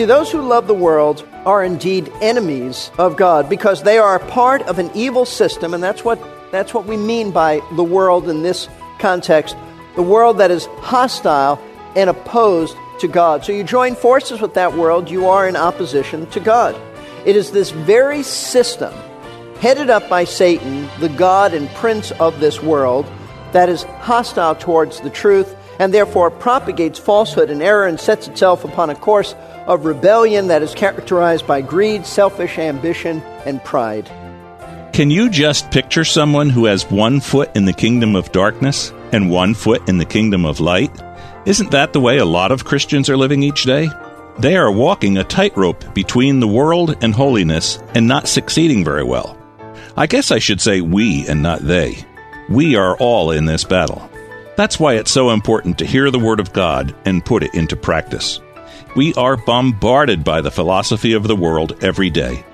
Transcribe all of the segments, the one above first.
See, those who love the world are indeed enemies of God because they are part of an evil system, and that's what, that's what we mean by the world in this context the world that is hostile and opposed to God. So you join forces with that world, you are in opposition to God. It is this very system, headed up by Satan, the God and prince of this world, that is hostile towards the truth and therefore propagates falsehood and error and sets itself upon a course of rebellion that is characterized by greed, selfish ambition, and pride. Can you just picture someone who has one foot in the kingdom of darkness and one foot in the kingdom of light? Isn't that the way a lot of Christians are living each day? They are walking a tightrope between the world and holiness and not succeeding very well. I guess I should say we and not they. We are all in this battle. That's why it's so important to hear the Word of God and put it into practice. We are bombarded by the philosophy of the world every day.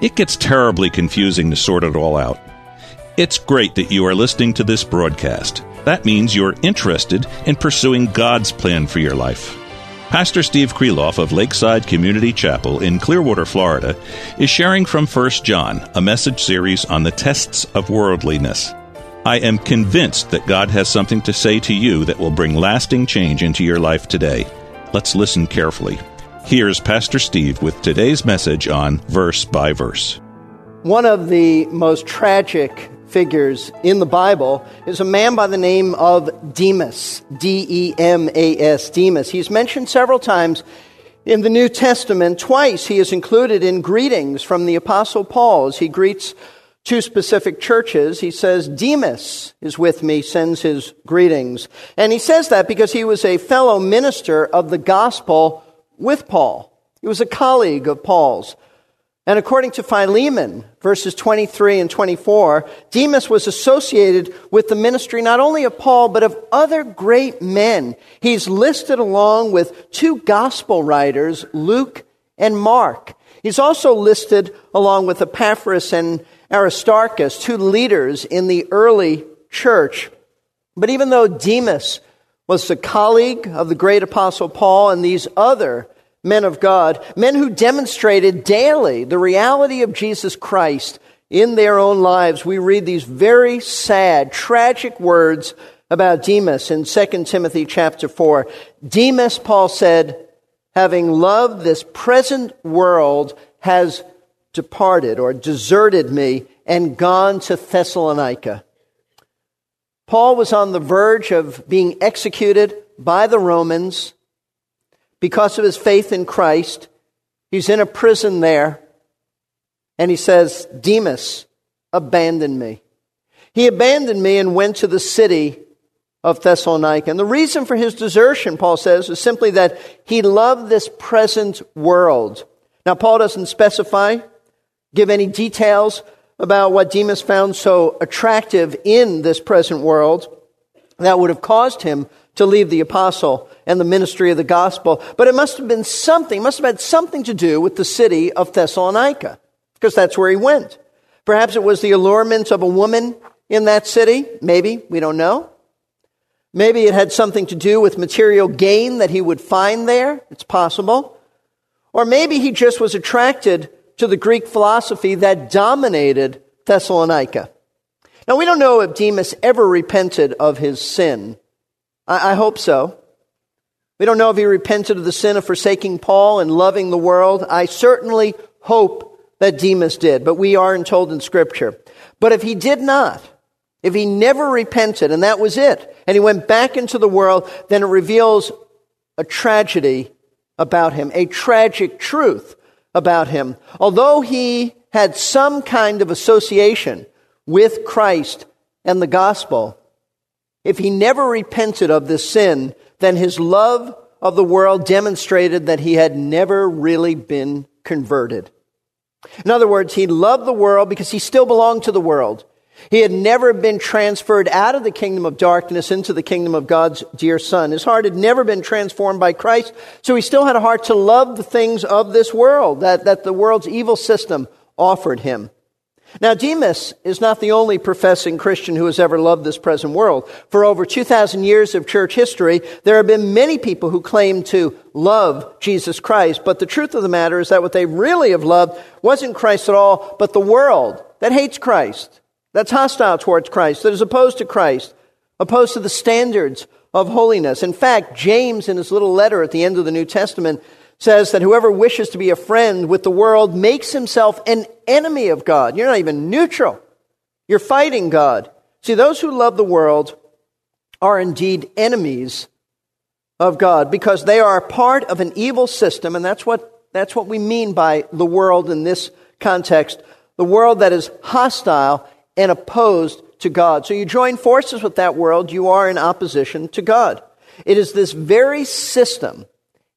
It gets terribly confusing to sort it all out. It's great that you are listening to this broadcast. That means you're interested in pursuing God's plan for your life. Pastor Steve Kreloff of Lakeside Community Chapel in Clearwater, Florida, is sharing from 1 John, a message series on the tests of worldliness. I am convinced that God has something to say to you that will bring lasting change into your life today. Let's listen carefully. Here's Pastor Steve with today's message on verse by verse. One of the most tragic figures in the Bible is a man by the name of Demas, D E M A S, Demas. He's mentioned several times in the New Testament. Twice he is included in greetings from the Apostle Paul as he greets two specific churches. He says, Demas is with me, sends his greetings. And he says that because he was a fellow minister of the gospel with Paul. He was a colleague of Paul's. And according to Philemon, verses 23 and 24, Demas was associated with the ministry not only of Paul, but of other great men. He's listed along with two gospel writers, Luke and Mark. He's also listed along with Epaphras and Aristarchus, two leaders in the early church. But even though Demas was the colleague of the great apostle Paul and these other men of God, men who demonstrated daily the reality of Jesus Christ in their own lives, we read these very sad, tragic words about Demas in 2 Timothy chapter 4. Demas, Paul said, having loved this present world, has departed or deserted me and gone to Thessalonica. Paul was on the verge of being executed by the Romans because of his faith in Christ. He's in a prison there, and he says, Demas abandoned me. He abandoned me and went to the city of Thessalonica. And the reason for his desertion, Paul says, is simply that he loved this present world. Now, Paul doesn't specify give any details about what Demas found so attractive in this present world that would have caused him to leave the apostle and the ministry of the gospel. But it must have been something, must have had something to do with the city of Thessalonica, because that's where he went. Perhaps it was the allurements of a woman in that city. Maybe. We don't know. Maybe it had something to do with material gain that he would find there. It's possible. Or maybe he just was attracted to the Greek philosophy that dominated Thessalonica. Now, we don't know if Demas ever repented of his sin. I, I hope so. We don't know if he repented of the sin of forsaking Paul and loving the world. I certainly hope that Demas did, but we aren't told in Scripture. But if he did not, if he never repented and that was it, and he went back into the world, then it reveals a tragedy about him, a tragic truth about him. Although he had some kind of association with Christ and the gospel, if he never repented of this sin, then his love of the world demonstrated that he had never really been converted. In other words, he loved the world because he still belonged to the world. He had never been transferred out of the kingdom of darkness into the kingdom of God's dear Son. His heart had never been transformed by Christ, so he still had a heart to love the things of this world that, that the world's evil system offered him. Now, Demas is not the only professing Christian who has ever loved this present world. For over 2,000 years of church history, there have been many people who claim to love Jesus Christ, but the truth of the matter is that what they really have loved wasn't Christ at all, but the world that hates Christ, that's hostile towards Christ, that is opposed to Christ, opposed to the standards of holiness. In fact, James, in his little letter at the end of the New Testament, says that whoever wishes to be a friend with the world makes himself an enemy of God. You're not even neutral. You're fighting God. See, those who love the world are indeed enemies of God because they are part of an evil system, and that's what, that's what we mean by the world in this context. The world that is hostile and opposed to God. So you join forces with that world, you are in opposition to God. It is this very system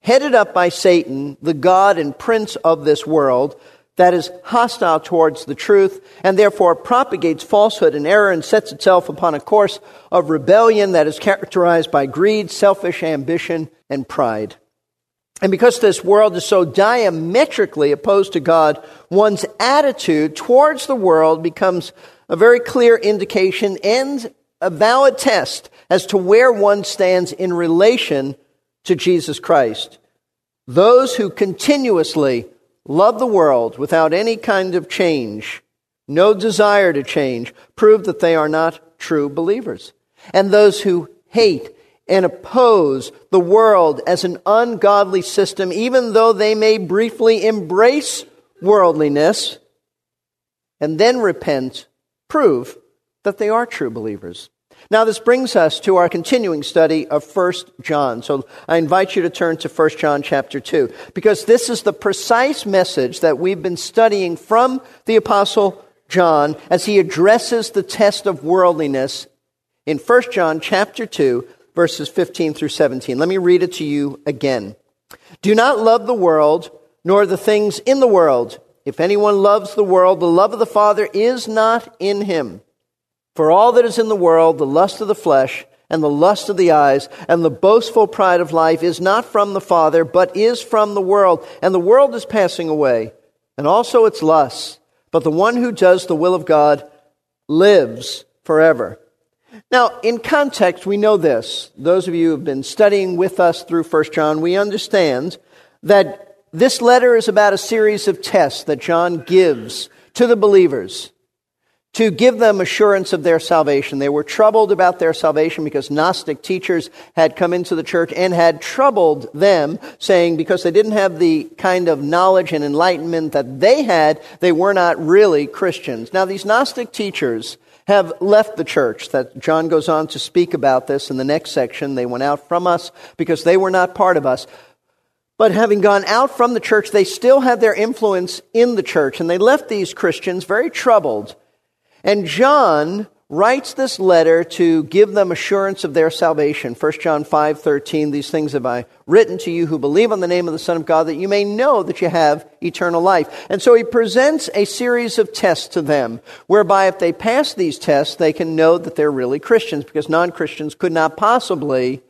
headed up by Satan, the God and prince of this world, that is hostile towards the truth and therefore propagates falsehood and error and sets itself upon a course of rebellion that is characterized by greed, selfish ambition, and pride. And because this world is so diametrically opposed to God, one's attitude towards the world becomes a very clear indication and a valid test as to where one stands in relation to Jesus Christ. Those who continuously love the world without any kind of change, no desire to change, prove that they are not true believers. And those who hate and oppose the world as an ungodly system, even though they may briefly embrace worldliness and then repent, prove that they are true believers. Now, this brings us to our continuing study of 1 John. So I invite you to turn to 1 John chapter 2, because this is the precise message that we've been studying from the Apostle John as he addresses the test of worldliness in 1 John chapter 2, verses 15 through 17. Let me read it to you again. Do not love the world, nor the things in the world. If anyone loves the world, the love of the Father is not in him. For all that is in the world, the lust of the flesh, and the lust of the eyes, and the boastful pride of life is not from the Father, but is from the world. And the world is passing away, and also its lusts. But the one who does the will of God lives forever. Now, in context, we know this. Those of you who have been studying with us through 1 John, we understand that this letter is about a series of tests that John gives to the believers to give them assurance of their salvation. They were troubled about their salvation because Gnostic teachers had come into the church and had troubled them, saying because they didn't have the kind of knowledge and enlightenment that they had, they were not really Christians. Now, these Gnostic teachers have left the church. That John goes on to speak about this in the next section. They went out from us because they were not part of us. But having gone out from the church, they still had their influence in the church, and they left these Christians very troubled and John writes this letter to give them assurance of their salvation. 1 John 5:13 These things have I written to you who believe on the name of the Son of God that you may know that you have eternal life. And so he presents a series of tests to them whereby if they pass these tests they can know that they're really Christians because non-Christians could not possibly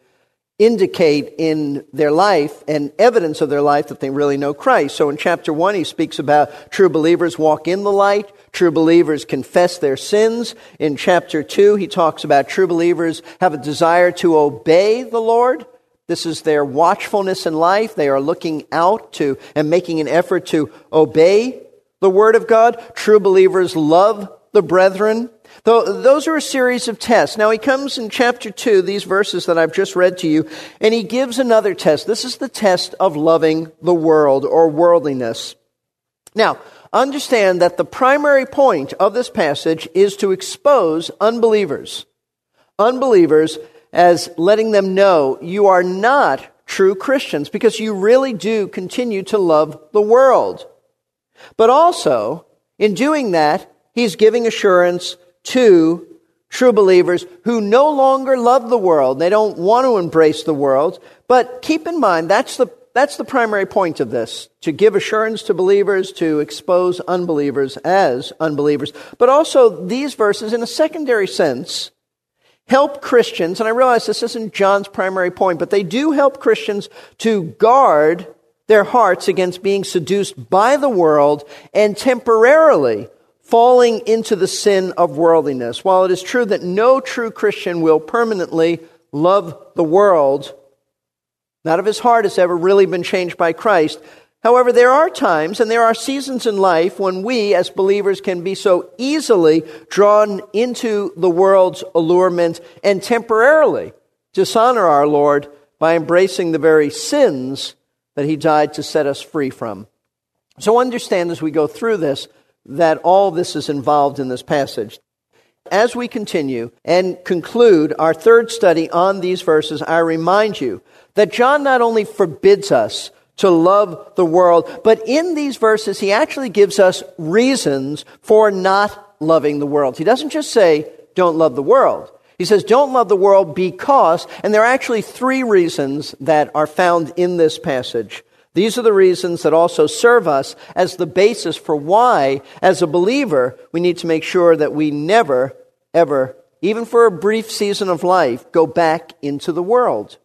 indicate in their life and evidence of their life that they really know Christ. So in chapter 1 he speaks about true believers walk in the light, True believers confess their sins. In chapter 2, he talks about true believers have a desire to obey the Lord. This is their watchfulness in life. They are looking out to and making an effort to obey the Word of God. True believers love the brethren. So those are a series of tests. Now, he comes in chapter 2, these verses that I've just read to you, and he gives another test. This is the test of loving the world or worldliness. Now, understand that the primary point of this passage is to expose unbelievers. Unbelievers as letting them know you are not true Christians because you really do continue to love the world. But also, in doing that, he's giving assurance to true believers who no longer love the world. They don't want to embrace the world. But keep in mind, that's the, that's the primary point of this to give assurance to believers, to expose unbelievers as unbelievers. But also, these verses, in a secondary sense, help Christians, and I realize this isn't John's primary point, but they do help Christians to guard their hearts against being seduced by the world and temporarily falling into the sin of worldliness. While it is true that no true Christian will permanently love the world, not of his heart has ever really been changed by Christ. However, there are times and there are seasons in life when we as believers can be so easily drawn into the world's allurement and temporarily dishonor our Lord by embracing the very sins that he died to set us free from. So understand as we go through this that all this is involved in this passage. As we continue and conclude our third study on these verses, I remind you that John not only forbids us to love the world, but in these verses, he actually gives us reasons for not loving the world. He doesn't just say, don't love the world. He says, don't love the world because, and there are actually three reasons that are found in this passage. These are the reasons that also serve us as the basis for why, as a believer, we need to make sure that we never, ever, even for a brief season of life, go back into the world.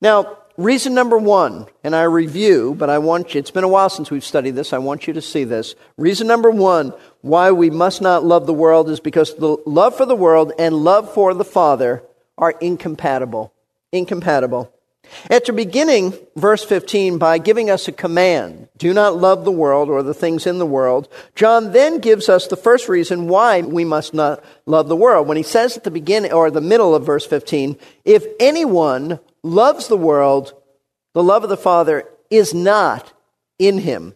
Now, reason number one, and I review, but I want you, it's been a while since we've studied this, I want you to see this. Reason number one why we must not love the world is because the love for the world and love for the Father are incompatible. Incompatible. After beginning verse 15 by giving us a command, do not love the world or the things in the world, John then gives us the first reason why we must not love the world. When he says at the beginning or the middle of verse 15, if anyone loves the world, the love of the Father is not in him.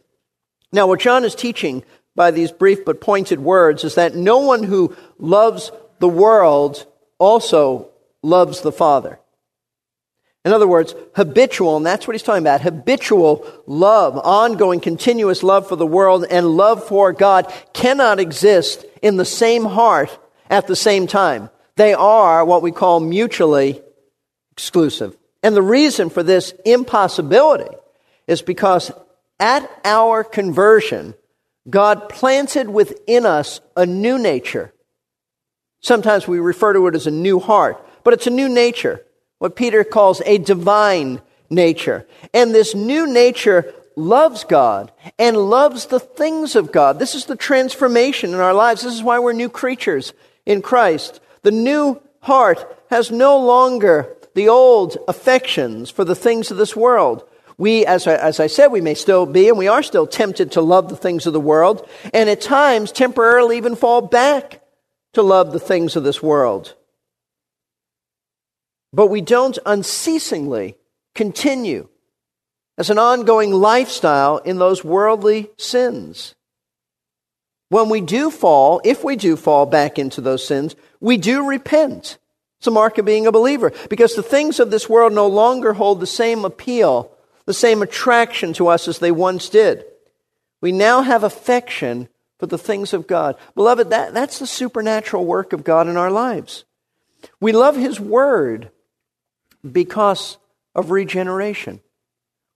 Now, what John is teaching by these brief but pointed words is that no one who loves the world also loves the Father. In other words, habitual, and that's what he's talking about, habitual love, ongoing, continuous love for the world and love for God cannot exist in the same heart at the same time. They are what we call mutually exclusive. And the reason for this impossibility is because at our conversion, God planted within us a new nature. Sometimes we refer to it as a new heart, but it's a new nature what Peter calls a divine nature. And this new nature loves God and loves the things of God. This is the transformation in our lives. This is why we're new creatures in Christ. The new heart has no longer the old affections for the things of this world. We, as I, as I said, we may still be, and we are still tempted to love the things of the world, and at times temporarily even fall back to love the things of this world. But we don't unceasingly continue as an ongoing lifestyle in those worldly sins. When we do fall, if we do fall back into those sins, we do repent. It's a mark of being a believer because the things of this world no longer hold the same appeal, the same attraction to us as they once did. We now have affection for the things of God. Beloved, that, that's the supernatural work of God in our lives. We love His Word because of regeneration.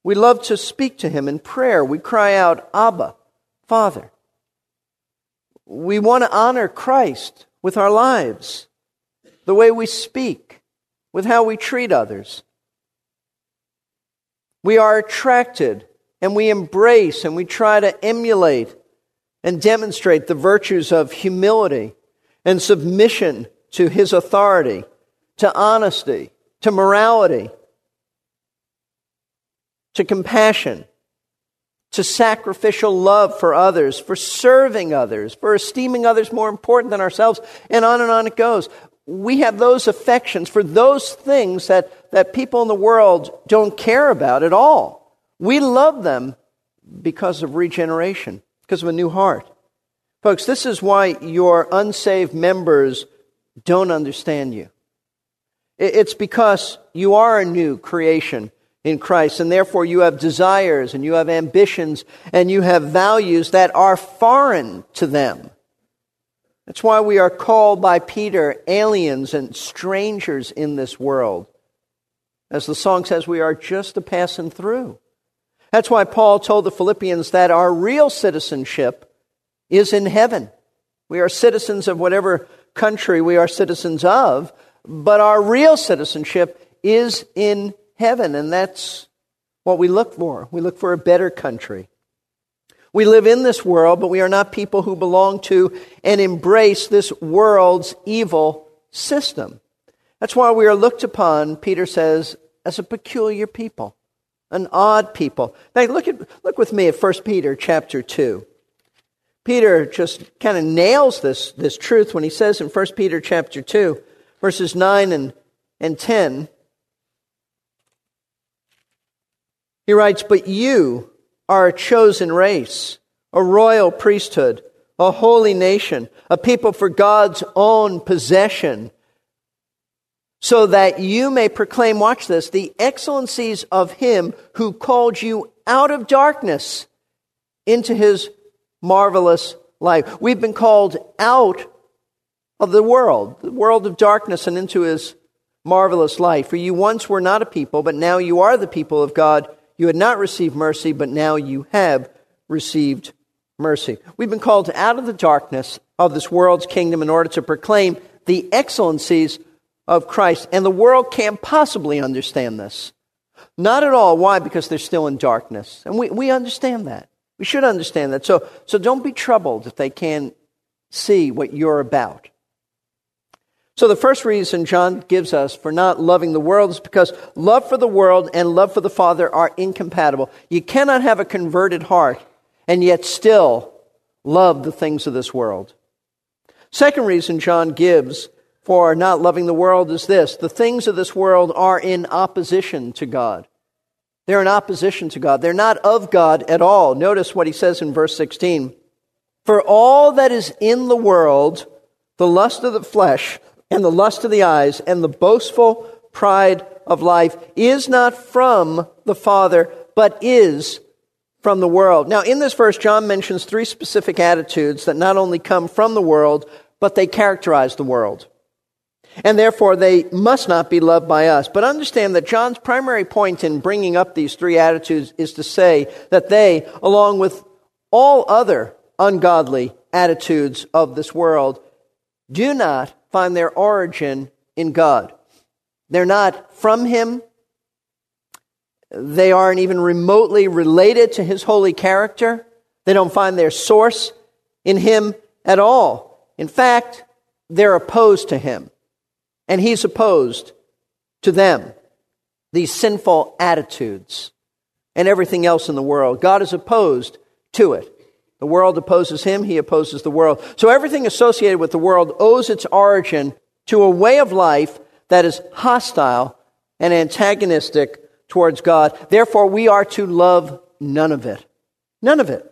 We love to speak to Him in prayer. We cry out, Abba, Father. We want to honor Christ with our lives, the way we speak, with how we treat others. We are attracted and we embrace and we try to emulate and demonstrate the virtues of humility and submission to His authority, to honesty, to morality, to compassion, to sacrificial love for others, for serving others, for esteeming others more important than ourselves, and on and on it goes. We have those affections for those things that, that people in the world don't care about at all. We love them because of regeneration, because of a new heart. Folks, this is why your unsaved members don't understand you. It's because you are a new creation in Christ, and therefore you have desires and you have ambitions and you have values that are foreign to them. That's why we are called by Peter aliens and strangers in this world. As the song says, we are just a passing through. That's why Paul told the Philippians that our real citizenship is in heaven. We are citizens of whatever country we are citizens of, but our real citizenship is in heaven, and that's what we look for. We look for a better country. We live in this world, but we are not people who belong to and embrace this world's evil system. That's why we are looked upon, Peter says, as a peculiar people, an odd people. Now look at look with me at 1 Peter chapter 2. Peter just kind of nails this, this truth when he says in 1 Peter chapter 2, verses 9 and, and 10, he writes, But you are a chosen race, a royal priesthood, a holy nation, a people for God's own possession, so that you may proclaim, watch this, the excellencies of him who called you out of darkness into his marvelous light. We've been called out of the world, the world of darkness, and into his marvelous light. For you once were not a people, but now you are the people of God. You had not received mercy, but now you have received mercy. We've been called out of the darkness of this world's kingdom in order to proclaim the excellencies of Christ. And the world can't possibly understand this. Not at all. Why? Because they're still in darkness. And we, we understand that. We should understand that. So, so don't be troubled if they can't see what you're about. So, the first reason John gives us for not loving the world is because love for the world and love for the Father are incompatible. You cannot have a converted heart and yet still love the things of this world. Second reason John gives for not loving the world is this the things of this world are in opposition to God. They're in opposition to God. They're not of God at all. Notice what he says in verse 16. For all that is in the world, the lust of the flesh, and the lust of the eyes and the boastful pride of life is not from the Father, but is from the world. Now, in this verse, John mentions three specific attitudes that not only come from the world, but they characterize the world. And therefore, they must not be loved by us. But understand that John's primary point in bringing up these three attitudes is to say that they, along with all other ungodly attitudes of this world, do not find their origin in God. They're not from Him. They aren't even remotely related to His holy character. They don't find their source in Him at all. In fact, they're opposed to Him. And He's opposed to them. These sinful attitudes and everything else in the world. God is opposed to it. The world opposes him, he opposes the world. So everything associated with the world owes its origin to a way of life that is hostile and antagonistic towards God. Therefore, we are to love none of it. None of it.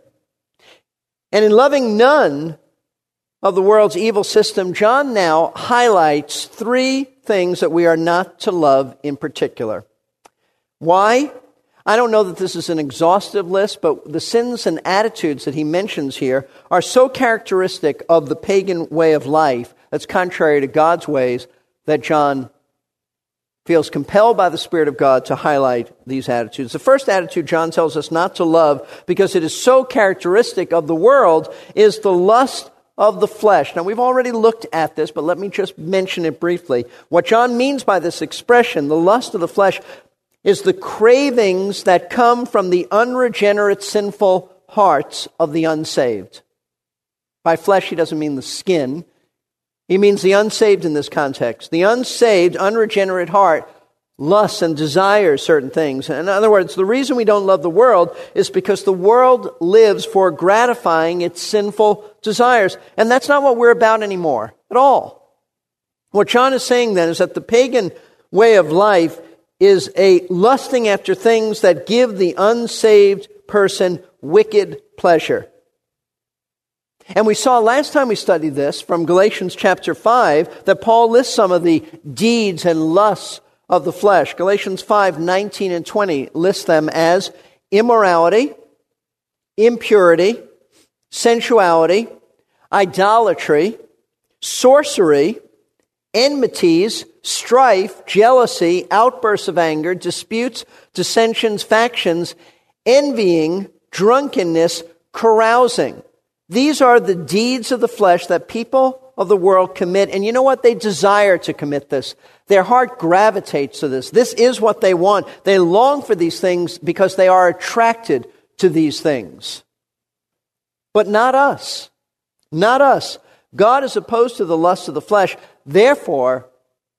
And in loving none of the world's evil system, John now highlights three things that we are not to love in particular. Why? I don't know that this is an exhaustive list, but the sins and attitudes that he mentions here are so characteristic of the pagan way of life that's contrary to God's ways that John feels compelled by the Spirit of God to highlight these attitudes. The first attitude John tells us not to love because it is so characteristic of the world is the lust of the flesh. Now, we've already looked at this, but let me just mention it briefly. What John means by this expression, the lust of the flesh, is the cravings that come from the unregenerate, sinful hearts of the unsaved. By flesh, he doesn't mean the skin. He means the unsaved in this context. The unsaved, unregenerate heart lusts and desires certain things. In other words, the reason we don't love the world is because the world lives for gratifying its sinful desires. And that's not what we're about anymore at all. What John is saying then is that the pagan way of life is a lusting after things that give the unsaved person wicked pleasure. And we saw last time we studied this from Galatians chapter 5 that Paul lists some of the deeds and lusts of the flesh. Galatians 5 19 and 20 lists them as immorality, impurity, sensuality, idolatry, sorcery, enmities, strife, jealousy, outbursts of anger, disputes, dissensions, factions, envying, drunkenness, carousing. These are the deeds of the flesh that people of the world commit. And you know what? They desire to commit this. Their heart gravitates to this. This is what they want. They long for these things because they are attracted to these things. But not us. Not us. God is opposed to the lust of the flesh. Therefore,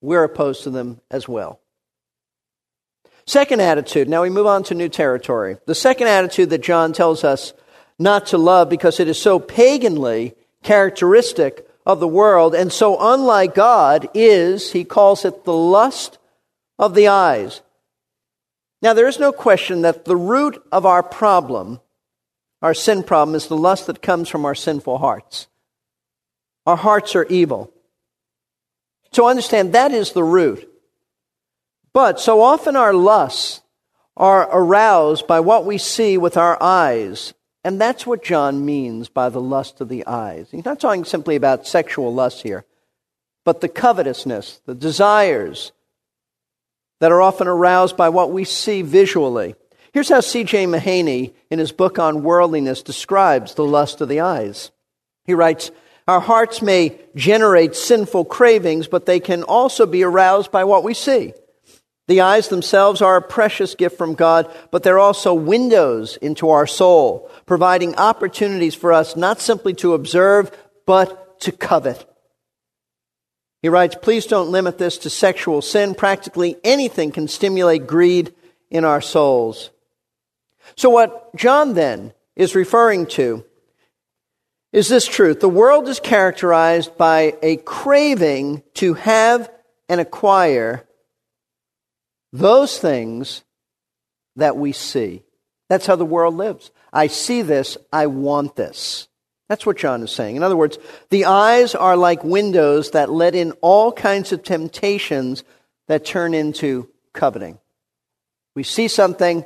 we're opposed to them as well. Second attitude. Now we move on to new territory. The second attitude that John tells us not to love because it is so paganly characteristic of the world and so unlike God is, he calls it the lust of the eyes. Now, there is no question that the root of our problem, our sin problem, is the lust that comes from our sinful hearts. Our hearts are evil. So understand that is the root. But so often our lusts are aroused by what we see with our eyes and that's what John means by the lust of the eyes. He's not talking simply about sexual lust here, but the covetousness, the desires that are often aroused by what we see visually. Here's how C.J. Mahaney, in his book on worldliness, describes the lust of the eyes. He writes, Our hearts may generate sinful cravings, but they can also be aroused by what we see. The eyes themselves are a precious gift from God, but they're also windows into our soul, providing opportunities for us not simply to observe, but to covet. He writes, please don't limit this to sexual sin. Practically anything can stimulate greed in our souls. So, what John then is referring to is this truth. The world is characterized by a craving to have and acquire those things that we see. That's how the world lives. I see this, I want this. That's what John is saying. In other words, the eyes are like windows that let in all kinds of temptations that turn into coveting. We see something,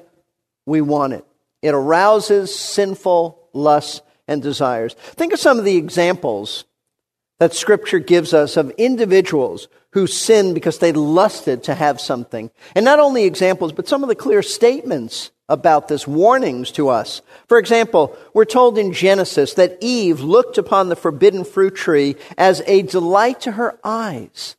we want it. It arouses sinful lusts and desires. Think of some of the examples that Scripture gives us of individuals who sinned because they lusted to have something. And not only examples, but some of the clear statements about this, warnings to us. For example, we're told in Genesis that Eve looked upon the forbidden fruit tree as a delight to her eyes.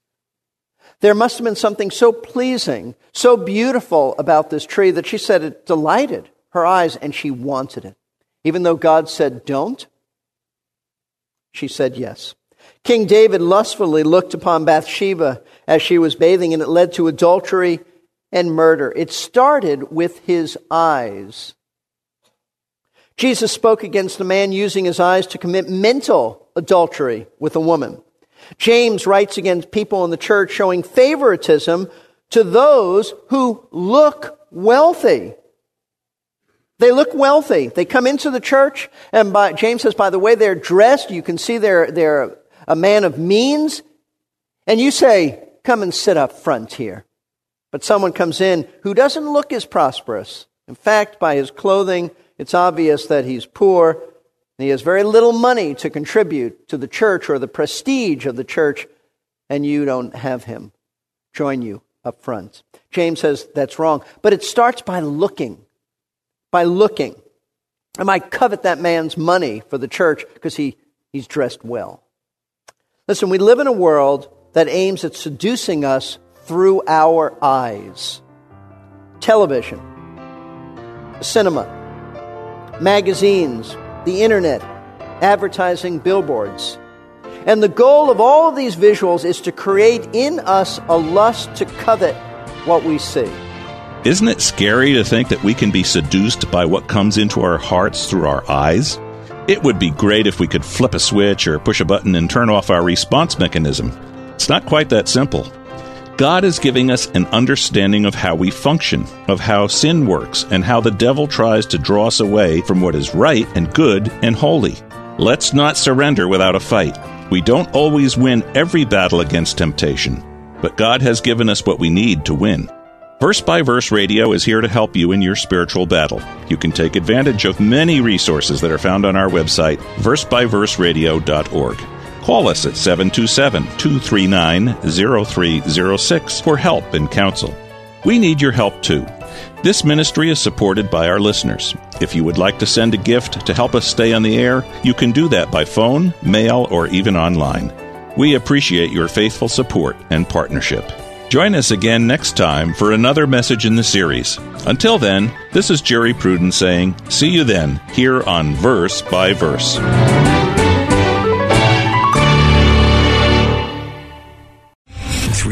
There must have been something so pleasing, so beautiful about this tree that she said it delighted her eyes and she wanted it. Even though God said don't, she said yes. King David lustfully looked upon Bathsheba as she was bathing, and it led to adultery and murder. It started with his eyes. Jesus spoke against a man using his eyes to commit mental adultery with a woman. James writes against people in the church showing favoritism to those who look wealthy. They look wealthy. They come into the church, and by, James says, by the way they're dressed, you can see they're, they're a man of means, and you say, Come and sit up front here. But someone comes in who doesn't look as prosperous. In fact, by his clothing, it's obvious that he's poor and he has very little money to contribute to the church or the prestige of the church, and you don't have him join you up front. James says that's wrong. But it starts by looking. By looking. I might covet that man's money for the church because he, he's dressed well. Listen, we live in a world that aims at seducing us through our eyes. Television, cinema, magazines, the internet, advertising, billboards. And the goal of all of these visuals is to create in us a lust to covet what we see. Isn't it scary to think that we can be seduced by what comes into our hearts through our eyes? It would be great if we could flip a switch or push a button and turn off our response mechanism. It's not quite that simple. God is giving us an understanding of how we function, of how sin works, and how the devil tries to draw us away from what is right and good and holy. Let's not surrender without a fight. We don't always win every battle against temptation, but God has given us what we need to win. Verse by Verse Radio is here to help you in your spiritual battle. You can take advantage of many resources that are found on our website, versebyverseradio.org. Call us at 727 239 0306 for help and counsel. We need your help too. This ministry is supported by our listeners. If you would like to send a gift to help us stay on the air, you can do that by phone, mail, or even online. We appreciate your faithful support and partnership. Join us again next time for another message in the series. Until then, this is Jerry Pruden saying, See you then, here on Verse by Verse.